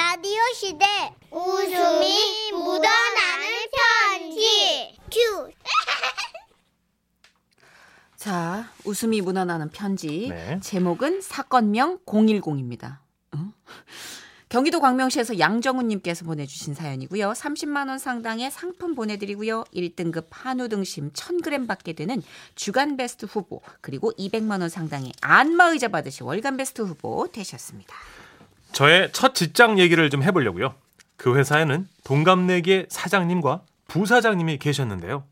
라디오 시대 웃음이 묻어나는 편지 큐 자, 웃음이 묻어나는 편지. 네. 제목은 사건명 010입니다. 경기도 광명시에서 양정훈님께서 보내주신 사연이고요. 30만 원 상당의 상품 보내드리고요. 1등급 한우 등심 1,000g 받게 되는 주간 베스트 후보 그리고 200만 원 상당의 안마의자 받으실 월간 베스트 후보 되셨습니다. 저의 첫 직장 얘기를 좀 해보려고요. 그 회사에는 동갑내기의 사장님과 부사장님이 계셨는데요.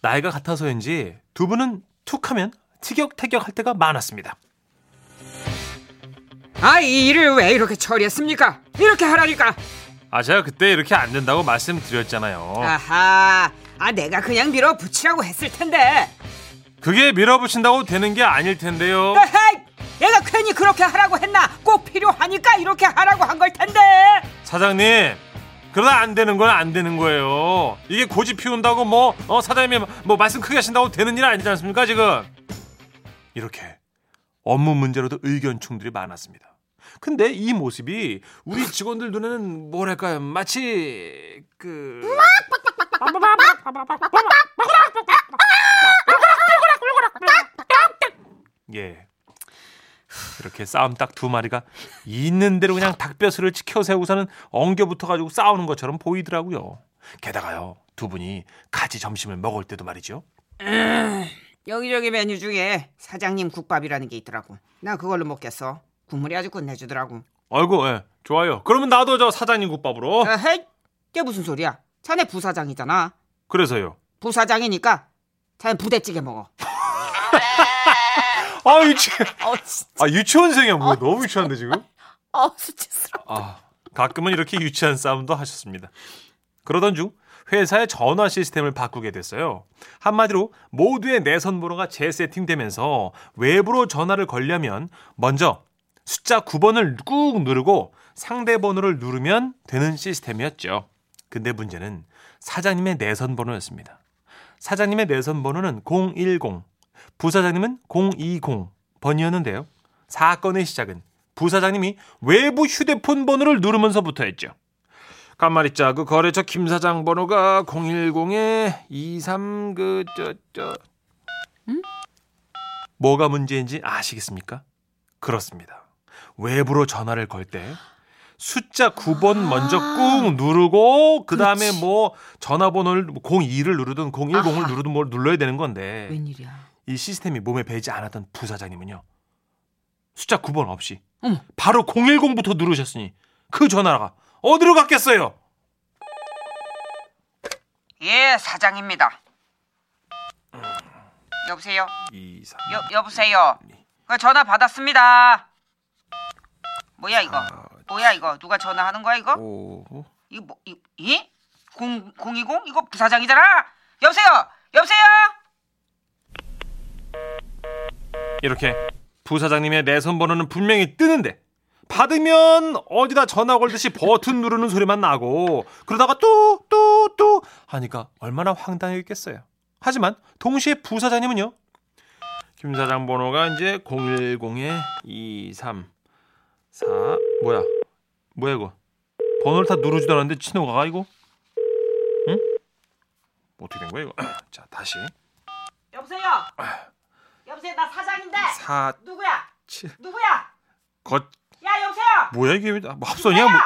나이가 같아서인지 두 분은 툭하면 티격태격 할 때가 많았습니다. 아, 이 일을 왜 이렇게 처리했습니까? 이렇게 하라니까. 아 제가 그때 이렇게 안 된다고 말씀드렸잖아요. 아하, 아 내가 그냥 밀어붙이라고 했을 텐데. 그게 밀어붙인다고 되는 게 아닐 텐데요. 에헤이, 얘가 괜히 그렇게 하라고 했나? 꼭 필요하니까 이렇게 하라고 한 걸 텐데. 사장님 그러다 안 되는 건 안 되는 거예요. 이게 고집 피운다고 뭐 어, 사장님이 뭐 말씀 크게 하신다고 되는 일 아니지 않습니까 지금? 이렇게 업무 문제로도 의견 충돌이 많았습니다. 근데 이 모습이 우리 직원들 눈에는 뭐랄까요 마치 그 예. 이렇게 싸움 딱 두 마리가 있는 대로 그냥 닭뼈슬을 치켜 세우고서는 엉겨붙어 가지고 싸우는 것처럼 보이더라고요. 게다가요 두 분이 같이 점심을 먹을 때도 말이죠. 여기저기 메뉴 중에 사장님 국밥이라는 게 있더라고. 나 그걸로 먹겠어. 국물이 아주 끝내주더라고. 아이고 예, 좋아요. 그러면 나도 저 사장님 국밥으로. 에헤이, 이게 무슨 소리야? 자네 부사장이잖아. 그래서요. 부사장이니까 자네 부대찌개 먹어. 아 유치 어, 진짜. 아 유치원생이야 뭐야 너무 유치한데 지금. 어, 수치스러워. 아, 가끔은 이렇게 유치한 싸움도 하셨습니다. 그러던 중 회사의 전화 시스템을 바꾸게 됐어요. 한마디로 모두의 내선 번호가 재세팅되면서 외부로 전화를 걸려면 먼저 숫자 9번을 꾹 누르고 상대 번호를 누르면 되는 시스템이었죠. 근데 문제는 사장님의 내선 번호였습니다. 사장님의 내선 번호는 010, 부사장님은 020 번이었는데요. 사건의 시작은 부사장님이 외부 휴대폰 번호를 누르면서부터였죠. 간말잇자 그 거래처 김 사장 번호가 010에 23 그 저저 뭐가 문제인지 아시겠습니까? 그렇습니다. 외부로 전화를 걸 때 숫자 9번 먼저 꾹 누르고 그 다음에 그렇지. 뭐 전화번호를 02를 누르든 010을 아하. 누르든 뭘 눌러야 되는 건데 웬일이야. 이 시스템이 몸에 배지 않았던 부사장님은요. 숫자 9번 없이. 바로 010부터 누르셨으니 그 전화가 어디로 갔겠어요? 예, 사장입니다. 여보세요? 2, 3, 여, 여보세요? 그 전화 받았습니다. 뭐야 이거? 뭐야 이거? 누가 전화하는 거야 이거? 5, 이거 뭐? 이, 이? 0, 020? 이거 부사장이잖아. 여보세요? 여보세요? 이렇게 부사장님의 내선 번호는 분명히 뜨는데 받으면 어디다 전화 걸듯이 버튼 누르는 소리만 나고 그러다가 또 또 또 하니까 얼마나 황당했겠어요. 하지만 동시에 부사장님은요. 김 사장 번호가 이제 010에 23 4 뭐야? 뭐야 이거? 번호를 다 누르지도 않았는데 신호가 이거? 응? 어떻게 된 거야 이거? 자 다시 여보세요? 여보세요? 나 사장인데. 4 누구야? 7 누구야? 거야 여보세요? 뭐야 이게 뭐 합선이야? 뭐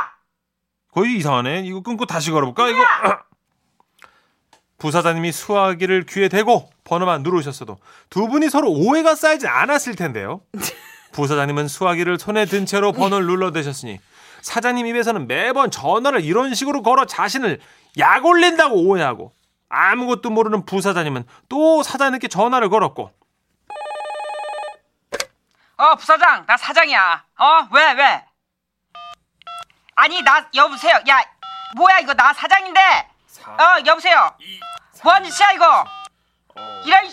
거의 이상하네. 이거 끊고 다시 걸어볼까? 이거 부사장님이 수화기를 귀에 대고 번호만 누르셨어도 두 분이 서로 오해가 쌓이지 않았을 텐데요. 부사장님은 수화기를 손에 든 채로 번호를 눌러대셨으니 사장님 입에서는 매번 전화를 이런 식으로 걸어 자신을 약 올린다고 오해하고 아무것도 모르는 부사장님은 또 사장님께 전화를 걸었고 어 부사장 나 사장이야. 어 왜 왜? 아니 나 여보세요. 야 뭐야 이거 나 사장인데. 어 여보세요. 뭐하는 짓이야 이거? 이런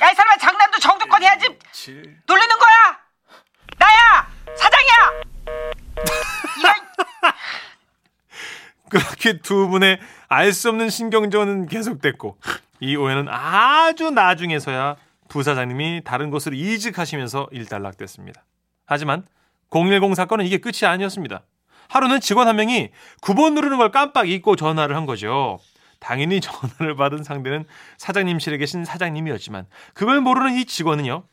야 이 사람아 장난도 정도껏 해야지. 7 놀리는 거야? 나야 사장이야. 이런 그렇게 두 분의 알 수 없는 신경전은 계속됐고 이 오해는 아주 나중에서야 부사장님이 다른 곳으로 이직하시면서 일단락됐습니다. 하지만 010 사건은 이게 끝이 아니었습니다. 하루는 직원 한 명이 9번 누르는 걸 깜빡 잊고 전화를 한 거죠. 당연히 전화를 받은 상대는 사장님실에 계신 사장님이었지만 그걸 모르는 이 직원은요.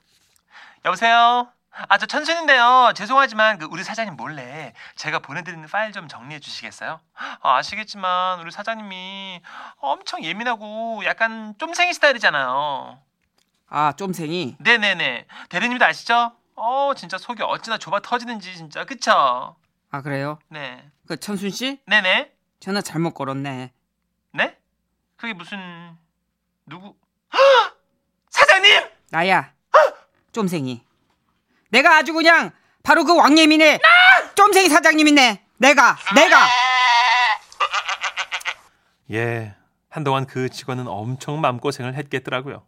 여보세요. 아 저 천순인데요. 죄송하지만 그 우리 사장님 몰래 제가 보내드리는 파일 좀 정리해 주시겠어요? 아, 아시겠지만 우리 사장님이 엄청 예민하고 약간 쫌생이 스타일이잖아요. 아 쫌생이 네네네. 대리님도 아시죠? 어 진짜 속이 어찌나 좁아 터지는지 진짜 그쵸? 아 그래요? 네. 그 천순 씨 네네. 전화 잘못 걸었네. 네? 그게 무슨 누구? 사장님! 나야 쫌생이. 내가 아주 그냥 바로 그 왕예민의 쫌생이 사장님이네. 내가 내가. 예, 한동안 그 직원은 엄청 마음고생을 했겠더라고요.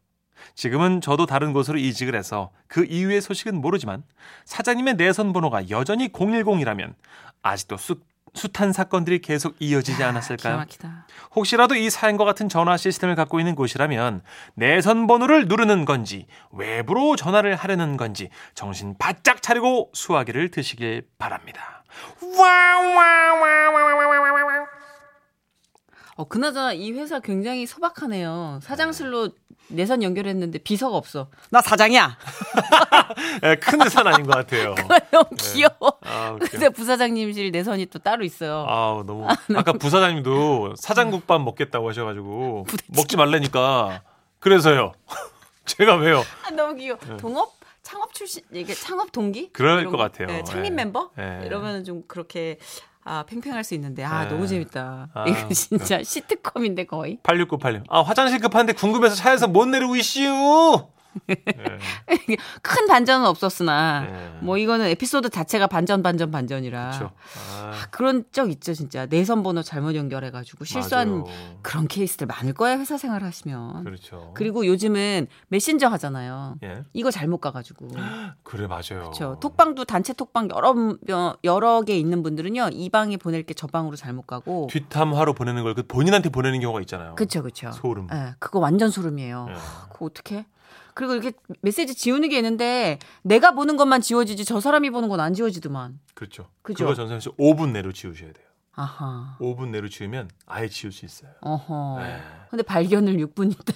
지금은 저도 다른 곳으로 이직을 해서 그 이후의 소식은 모르지만 사장님의 내선 번호가 여전히 010이라면 아직도 수, 숱한 사건들이 계속 이어지지 않았을까요? 막히다. 혹시라도 이 사연과 같은 전화 시스템을 갖고 있는 곳이라면 내선 번호를 누르는 건지 외부로 전화를 하려는 건지 정신 바짝 차리고 수화기를 드시길 바랍니다. 어 그나저나 이 회사 굉장히 소박하네요. 사장실로 내선 연결했는데 비서가 없어. 나 사장이야. 예, 큰 회사는 아닌 것 같아요. 너무 귀여워. 아, 웃겨. 근데 부사장님실 내선이 또 따로 있어요. 아우 너무 아 까 부사장님도 사장국밥 먹겠다고 하셔가지고 먹지 말라니까 그래서요. 제가 왜요? 아, 너무 귀여워. 동업 창업 출신 이게 창업 동기? 네. 그럴 것 거? 같아요. 네, 창립 예. 아, 멤버? 예. 이러면 좀 그렇게 아 팽팽할 수 있는데 아 예. 너무 재밌다. 아, 이거 진짜 시트콤인데 거의. 8698님. 아 화장실 급한데 궁금해서 차에서 못 내리고 있슈. 예. 큰 반전은 없었으나 예. 뭐 이거는 에피소드 자체가 반전 반전 반전이라 그렇죠. 아, 그런 적 있죠 진짜 내선 번호 잘못 연결해가지고 실수한 맞아요. 그런 케이스들 많을 거예요 회사 생활 하시면. 그렇죠. 그리고 요즘은 메신저 하잖아요. 예. 이거 잘못 가가지고. 그래 맞아요. 그렇죠. 톡방도 단체 톡방 여러 명- 여러 개 있는 분들은요 이 방에 보낼 게 저 방으로 잘못 가고. 뒷담화로 보내는 걸그 본인한테 보내는 경우가 있잖아요. 그렇죠, 그렇죠. 소름. 예, 그거 완전 소름이에요. 예. 그거 어떻게? 그리고 이렇게 메시지 지우는 게 있는데 내가 보는 것만 지워지지 저 사람이 보는 건 안 지워지더만. 그렇죠. 그죠? 그거 전선 씨 5분 내로 지우셔야 돼요. 아하. 5분 내로 지우면 아예 지울 수 있어요. 어허. 네. 근데 발견을 6분 있다.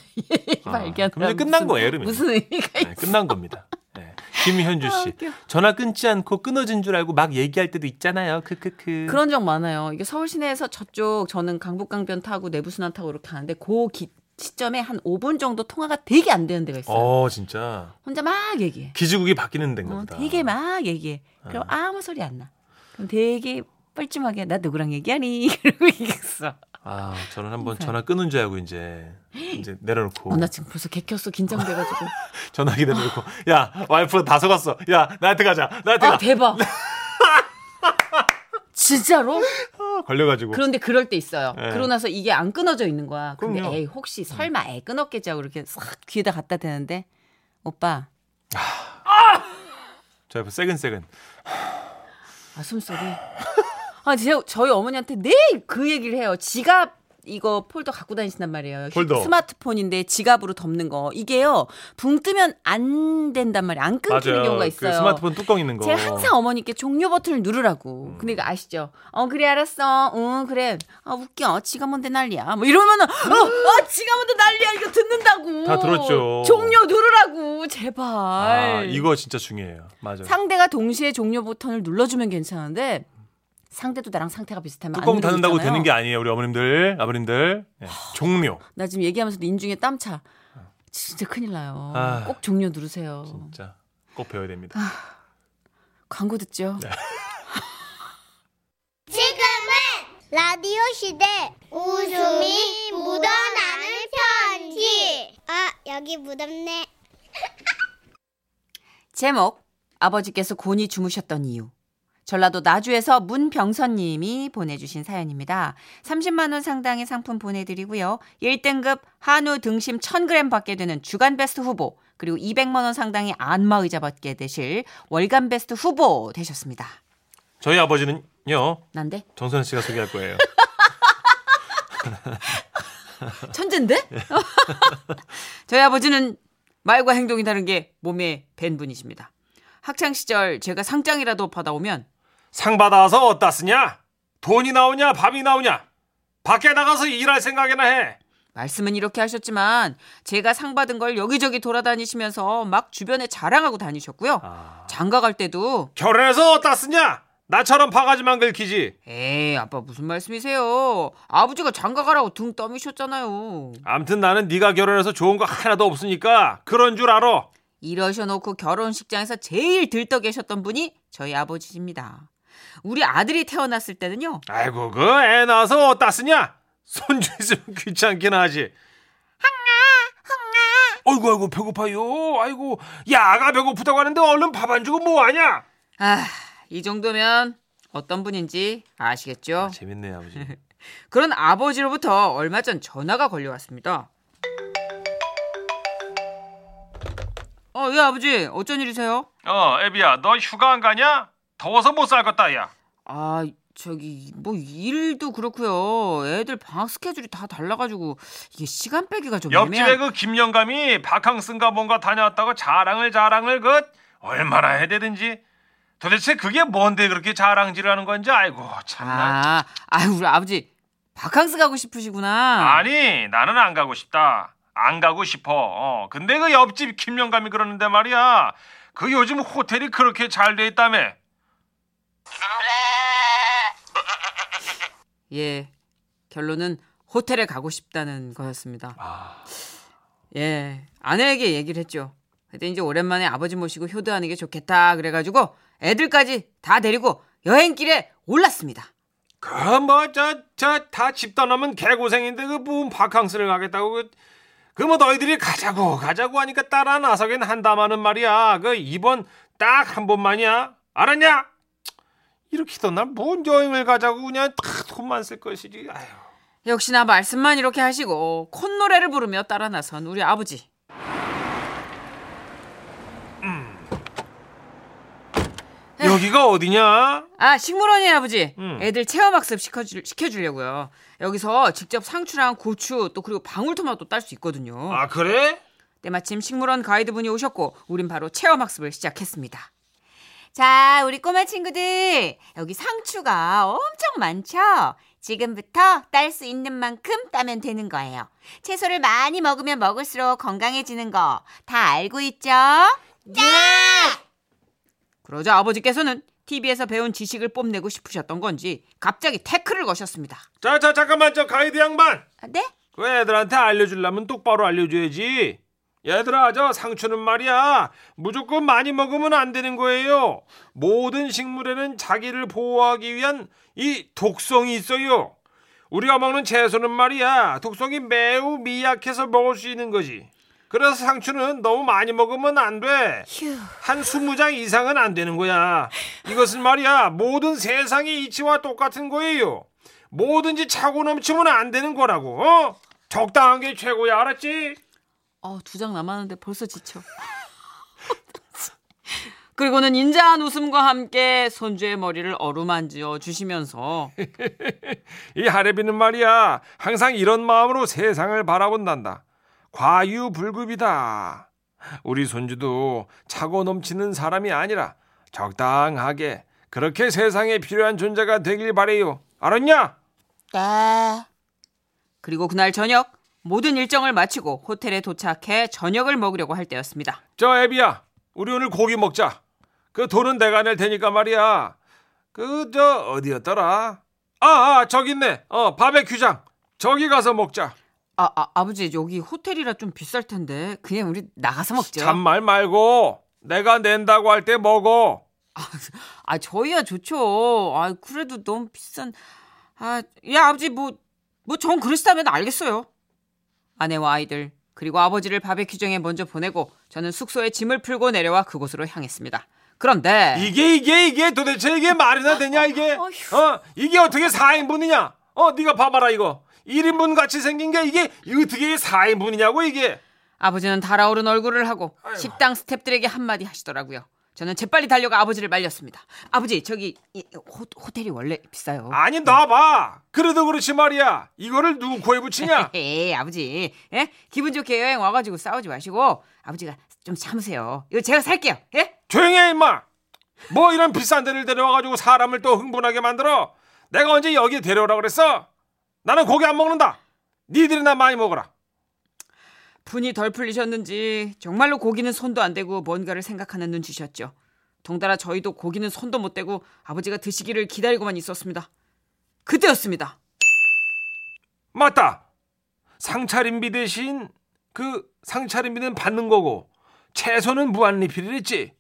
아, 발견. 이제 끝난 거예요, 이러면. 무슨 의미가 네, 끝난 겁니다. 네. 김현주 씨. 아. 전화 끊지 않고 끊어진 줄 알고 막 얘기할 때도 있잖아요. 크크크. 그런 적 많아요. 이게 서울 시내에서 저쪽 저는 강북강변 타고 내부순환 타고 이렇게 하는데 그 기, 시점에 한 5분 정도 통화가 되게 안 되는 데가 있어요. 어, 진짜. 혼자 막 얘기해. 기지국이 바뀌는 데인가 어, 보다. 되게 막 얘기해. 그럼 아무 소리 안 나. 그럼 되게 뻘쭘하게 나 누구랑 얘기하니? 그러고 얘기했어. 아, 저는 한번 전화 끊은 줄 알고 이제 이제 내려놓고 어, 나 지금 벌써 개켰어. 긴장돼가지고. 전화기 내려놓고 야 와이프가 다 속았어. 야 나한테 가자. 나한테 아, 가. 대박. 진짜로? 아, 걸려가지고. 그런데 그럴 때 있어요. 네. 그러고 나서 이게 안 끊어져 있는 거야. 근데 그럼요. 에이 혹시 설마 애 끊었겠지 하고 이렇게 싹 귀에다 갖다 대는데 오빠 저 옆에 새근새근. 아 숨소리. 아 제, 저희 어머니한테 늘그 얘기를 해요. 지갑 이거 폴더 갖고 다니신단 말이에요. 폴더. 스마트폰인데 지갑으로 덮는 거 이게요 붕 뜨면 안 된단 말이에요. 안 끊기는 경우가 있어요. 그 스마트폰 뚜껑 있는 거. 제가 항상 어머니께 종료 버튼을 누르라고. 음. 근데 이거 아시죠? 어 그래 알았어. 응 그래. 아 웃겨. 지가 뭔데 난리야. 뭐 이러면은 어, 어 지가 뭔데 난리야. 이거 듣는다고. 다 들었죠. 종료 누르라고 제발. 아, 이거 진짜 중요해요. 맞아. 요 상대가 동시에 종료 버튼을 눌러주면 괜찮은데 상대도 나랑 상태가 비슷하면 안 뚜껑 닫는다고 있잖아요. 되는 게 아니에요, 우리 어머님들, 아버님들. 예, 종료. 나 지금 얘기하면서도 인중에 땀 차. 진짜 큰일 나요. 아. 꼭 종료 누르세요. 진짜 꼭 배워야 됩니다. 광고 듣죠. 네. 지금은 라디오 시대 웃음이 묻어나는 편지. 아, 여기 묻었네. 제목 아버지께서 곤히 주무셨던 이유 전라도 나주에서 문병선 님이 보내주신 사연입니다. 30만 원 상당의 상품 보내드리고요. 1등급 한우 등심 1000g 받게 되는 주간 베스트 후보 그리고 200만 원 상당의 안마의자 받게 되실 월간 베스트 후보 되셨습니다. 저희 아버지는요, 난데 정선 씨가 소개할 거예요. 천재인데? 저희 아버지는 말과 행동이 다른 게 몸에 밴 분이십니다. 학창 시절 제가 상장이라도 받아오면 상 받아서 어디다 쓰냐? 돈이 나오냐 밥이 나오냐? 밖에 나가서 일할 생각이나 해. 말씀은 이렇게 하셨지만 제가 상 받은 걸 여기저기 돌아다니시면서 막 주변에 자랑하고 다니셨고요. 장가 갈 때도 결혼해서 어디다 쓰냐? 나처럼 바가지만 긁히지. 에이 아빠 무슨 말씀이세요? 아버지가 장가 가라고 등 떠미셨잖아요. 암튼 나는 네가 결혼해서 좋은 거 하나도 없으니까 그런 줄 알아. 이러셔놓고 결혼식장에서 제일 들떠 계셨던 분이 저희 아버지입니다. 우리 아들이 태어났을 때는요. 아이고 그 애 낳아서 어디다 쓰냐? 손주 있으면 귀찮긴 하지. 항아, 항아. 어이구 아이고 배고파요. 아이고 야가 배고프다고 하는데 얼른 밥 안 주고 뭐 하냐? 아, 이 정도면 어떤 분인지 아시겠죠? 재밌네 아버지. 그런 아버지로부터 얼마 전 전화가 걸려왔습니다. 어, 예, 아버지. 어쩐 일이세요? 어 애비야 너 휴가 안 가냐? 더워서 못 살겠다 야. 아, 저기 뭐 일도 그렇고요. 애들 방학 스케줄이 다 달라가지고 이게 시간 빼기가 좀 옆집에 애매한. 그 김영감이 바캉스인가 뭔가 다녀왔다고 자랑을 자랑을 그 얼마나 해대든지 도대체 그게 뭔데 그렇게 자랑질을 하는 건지 아이고 참나 아, 아, 우리 아버지 바캉스 가고 싶으시구나. 아니 나는 안 가고 싶다 안 가고 싶어 어, 근데 그 옆집 김영감이 그러는데 말이야 그 요즘 호텔이 그렇게 잘 돼 있다며 예, 결론은 호텔에 가고 싶다는 거였습니다. 아. 예, 아내에게 얘기를 했죠. 그때 이제 오랜만에 아버지 모시고 효도하는 게 좋겠다 그래가지고 애들까지 다 데리고 여행길에 올랐습니다. 그 뭐 저 저 다 집 떠나면 개고생인데 그 무슨 바캉스를 가겠다고 그뭐 너희들이 가자고 가자고 하니까 따라 나서긴 한다마는 말이야 그 이번 딱 한 번만이야 알았냐? 이렇게 또난뭔 여행을 가자고 그냥 다 돈만 쓸 것이지 아휴. 역시나 말씀만 이렇게 하시고 콧노래를 부르며 따라 나선 우리 아버지. 여기가 어디냐? 아 식물원이에요 아버지. 음. 애들 체험학습 시켜주, 시켜주려고요. 여기서 직접 상추랑 고추 또 그리고 방울토마토 딸 수 있거든요. 아 그래? 때마침 식물원 가이드분이 오셨고 우린 바로 체험학습을 시작했습니다. 자, 우리 꼬마 친구들 여기 상추가 엄청 많죠? 지금부터 딸 수 있는 만큼 따면 되는 거예요. 채소를 많이 먹으면 먹을수록 건강해지는 거 다 알고 있죠? 네! 그러자 아버지께서는 TV에서 배운 지식을 뽐내고 싶으셨던 건지 갑자기 태클을 거셨습니다. 자, 자 잠깐만 저 가이드 양반 아, 네? 그 애들한테 알려주려면 똑바로 알려줘야지. 얘들아, 저 상추는 말이야. 무조건 많이 먹으면 안 되는 거예요. 모든 식물에는 자기를 보호하기 위한 이 독성이 있어요. 우리가 먹는 채소는 말이야. 독성이 매우 미약해서 먹을 수 있는 거지. 그래서 상추는 너무 많이 먹으면 안 돼. 한 20장 이상은 안 되는 거야. 이것은 말이야. 모든 세상의 이치와 똑같은 거예요. 뭐든지 차고 넘치면 안 되는 거라고. 어? 적당한 게 최고야. 알았지? 어, 두 장 남았는데 벌써 지쳐. 그리고는 인자한 웃음과 함께 손주의 머리를 어루만져 주시면서 이 하레비는 말이야. 항상 이런 마음으로 세상을 바라본단다. 과유불급이다. 우리 손주도 차고 넘치는 사람이 아니라 적당하게 그렇게 세상에 필요한 존재가 되길 바래요. 알았냐? 네. 그리고 그날 저녁 모든 일정을 마치고 호텔에 도착해 저녁을 먹으려고 할 때였습니다. 저 애비야, 우리 오늘 고기 먹자. 그 돈은 내가 낼 테니까 말이야. 그 저 어디였더라? 아, 아 저기 있네. 어 바베큐장. 저기 가서 먹자. 아, 아 아버지 여기 호텔이라 좀 비쌀 텐데 그냥 우리 나가서 먹죠. 잔말 말고 내가 낸다고 할 때 먹어. 아 저희야 좋죠. 아 그래도 너무 비싼. 아 야 아버지 뭐 뭐 전 그러시다면 알겠어요. 아내와 아이들 그리고 아버지를 바베큐장에 먼저 보내고 저는 숙소에 짐을 풀고 내려와 그곳으로 향했습니다. 그런데 이게 이게 이게 도대체 이게 말이나 되냐 이게? 어 이게 어떻게 4인분이냐? 어 네가 봐봐라 이거. 1인분 같이 생긴 게 이게 어떻게 4인분이냐고 이게. 아버지는 달아오른 얼굴을 하고. 식당 스탭들에게 한마디 하시더라고요. 저는 재빨리 달려가 아버지를 말렸습니다. 아버지 저기 이, 호, 호텔이 원래 비싸요. 아니 놔봐. 그래도 그렇지 말이야. 이거를 누구 코에 붙이냐? 에이 아버지 예? 기분 좋게 여행 와가지고 싸우지 마시고 아버지가 좀 참으세요. 이거 제가 살게요. 예? 조용히 해 임마. 뭐 이런 비싼 데를 데려와가지고 사람을 또 흥분하게 만들어? 내가 언제 여기 데려오라 그랬어? 나는 고기 안 먹는다. 니들이나 많이 먹어라. 분이 덜 풀리셨는지 정말로 고기는 손도 안 대고 뭔가를 생각하는 눈치셨죠. 동달아 저희도 고기는 손도 못 대고 아버지가 드시기를 기다리고만 있었습니다. 그때였습니다. 맞다. 상차림비 대신 그 상차림비는 받는 거고 채소는 무한 리필이랬지.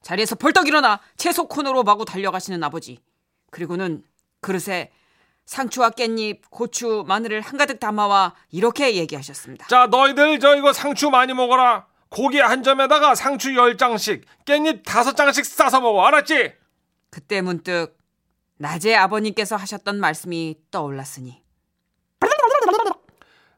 자리에서 벌떡 일어나 채소 코너로 마구 달려가시는 아버지. 그리고는 그릇에 상추와 깻잎, 고추, 마늘을 한가득 담아와 이렇게 얘기하셨습니다. 자, 너희들 저 이거 상추 많이 먹어라. 고기 한 점에다가 상추 열 장씩, 깻잎 다섯 장씩 싸서 먹어. 알았지? 그때 문득 낮에 아버님께서 하셨던 말씀이 떠올랐으니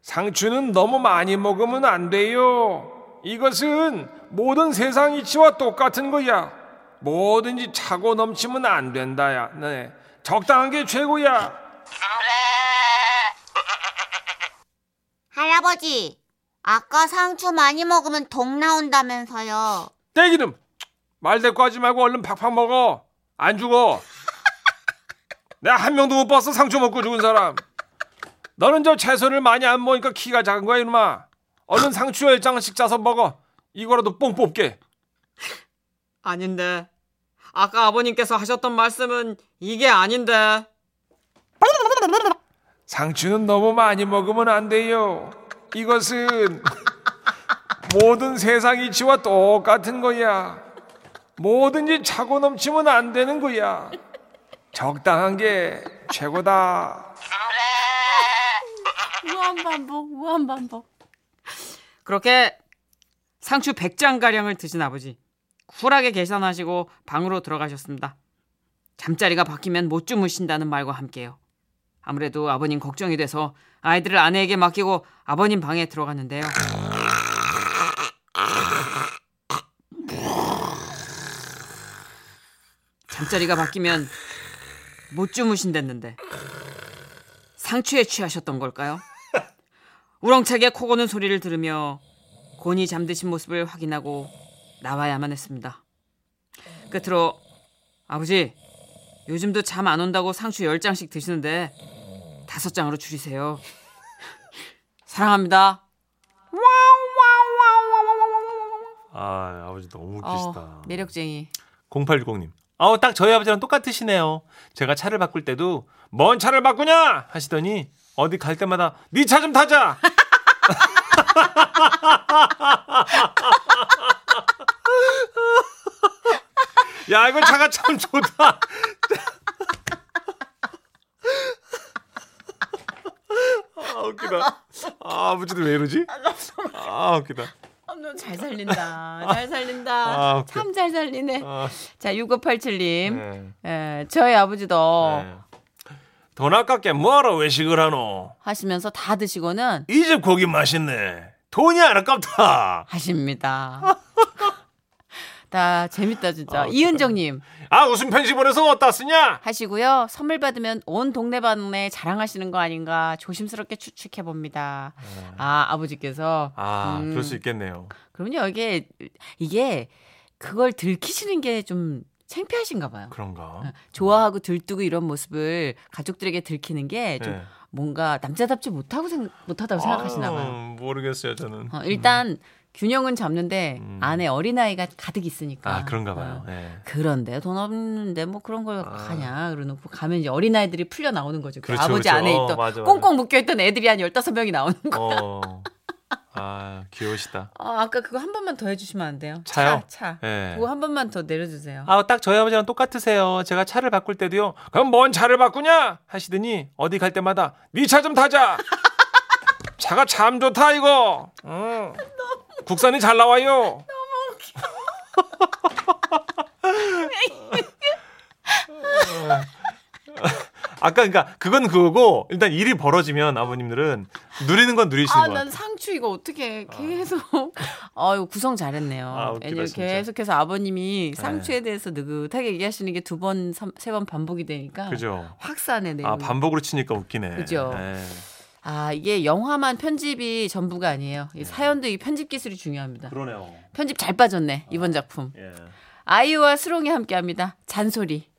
상추는 너무 많이 먹으면 안 돼요. 이것은 모든 세상 이치와 똑같은 거야. 뭐든지 차고 넘치면 안 된다야. 네. 적당한 게 최고야. 할아버지, 아까 상추 많이 먹으면 독 나온다면서요. 떼기름. 말 대꾸 하지 말고 얼른 팍팍 먹어. 안 죽어. 내가 한 명도 못 봤어 상추 먹고 죽은 사람. 너는 저 채소를 많이 안 먹으니까 키가 작은 거야 이놈아. 얼른 상추 열 장씩 짜서 먹어. 이거라도 뽕 뽑게. 아닌데 아까 아버님께서 하셨던 말씀은 이게 아닌데 상추는 너무 많이 먹으면 안 돼요. 이것은 모든 세상 이치와 똑같은 거야. 뭐든지 차고 넘치면 안 되는 거야. 적당한 게 최고다. 무한 반복 무한 반복 그렇게 상추 100장 가량을 드신 아버지 쿨하게 계산하시고 방으로 들어가셨습니다. 잠자리가 바뀌면 못 주무신다는 말과 함께요. 아무래도 아버님 걱정이 돼서 아이들을 아내에게 맡기고 아버님 방에 들어갔는데요. 잠자리가 바뀌면 못 주무신댔는데 상추에 취하셨던 걸까요? 우렁차게 코 고는 소리를 들으며 곤히 잠드신 모습을 확인하고 나와야만 했습니다. 끝으로 아버지 요즘도 잠 안 온다고 상추 10장씩 드시는데 다섯 장으로 줄이세요. 사랑합니다. 아, 아버지 너무 어, 매력쟁이. 0860님. 아우 딱 저희 아버지랑 똑같으시네요. 제가 차를 바꿀 때도 뭔 차를 바꾸냐? 하시더니 어디 갈 때마다 네 차 좀 타자. 야, 이거 차가 참 좋다. 아, 웃기다. 아, 아버지도 왜 이러지? 아, 웃기다. 잘 살린다. 잘 살린다. 아, 웃겨. 참잘 살리네. 아, 자, 6587님. 네. 에, 저희 아버지도 네. 돈 아깝게 뭐하러 외식을 하노? 하시면서 다 드시고는 이 집 고기 맛있네. 돈이 안 아깝다. 하십니다. 다 재밌다 진짜. 아, 이은정님 아, 웃음 편지 보내서 어디다 쓰냐? 하시고요. 선물 받으면 온 동네방네 자랑하시는 거 아닌가 조심스럽게 추측해 봅니다. 아 아버지께서 아, 음. 그럴 수 있겠네요. 그럼요. 이게 이게 그걸 들키시는 게좀 창피하신가 봐요. 그런가? 좋아하고 들뜨고 이런 모습을 가족들에게 들키는 게좀 네. 뭔가 남자답지 못하고 생, 못하다고 생각하시나 봐요. 아, 모르겠어요, 저는. 어, 일단 균형은 잡는데 음. 안에 어린아이가 가득 있으니까. 아, 그런가 봐요. 어. 예. 그런데 돈 없는데 뭐 그런 걸 아. 가냐 그러놓고 가면 이제 어린아이들이 풀려 나오는 거죠. 그 그렇죠, 아버지 그렇죠. 안에 어, 있던 맞아, 맞아. 꽁꽁 묶여있던 애들이 한 15명이 나오는 거. 어. 아, 귀여우시다. 아, 아까 그거 한 번만 더 해주시면 안 돼요? 차요? 차, 차. 예. 그거 한 번만 더 내려주세요. 아우 딱 저희 아버지랑 똑같으세요. 제가 차를 바꿀 때도요. 그럼 뭔 차를 바꾸냐? 하시더니 어디 갈 때마다 네 차 좀 타자. 차가 참 좋다 이거. 응. 국산이 잘 나와요. 아까 그러니까 그건 그거고 일단 일이 벌어지면 아버님들은 누리는 건 누리시는 아, 것 난. 상추 이거 어떻게 계속. 아유, 구성 잘했네요. 아, 웃기다. 계속해서 아버님이 상추에 대해서 느긋하게 얘기하시는 게 두 번, 세 번 반복이 되니까. 그죠? 확산의 내용. 아, 반복으로 치니까 웃기네. 그죠. 예. 아, 이게 영화만 편집이 전부가 아니에요. 이 사연도 이 편집 기술이 중요합니다. 그러네요. 편집 잘 빠졌네, 이번 작품. 예. 아이유와 수롱이 함께 합니다. 잔소리.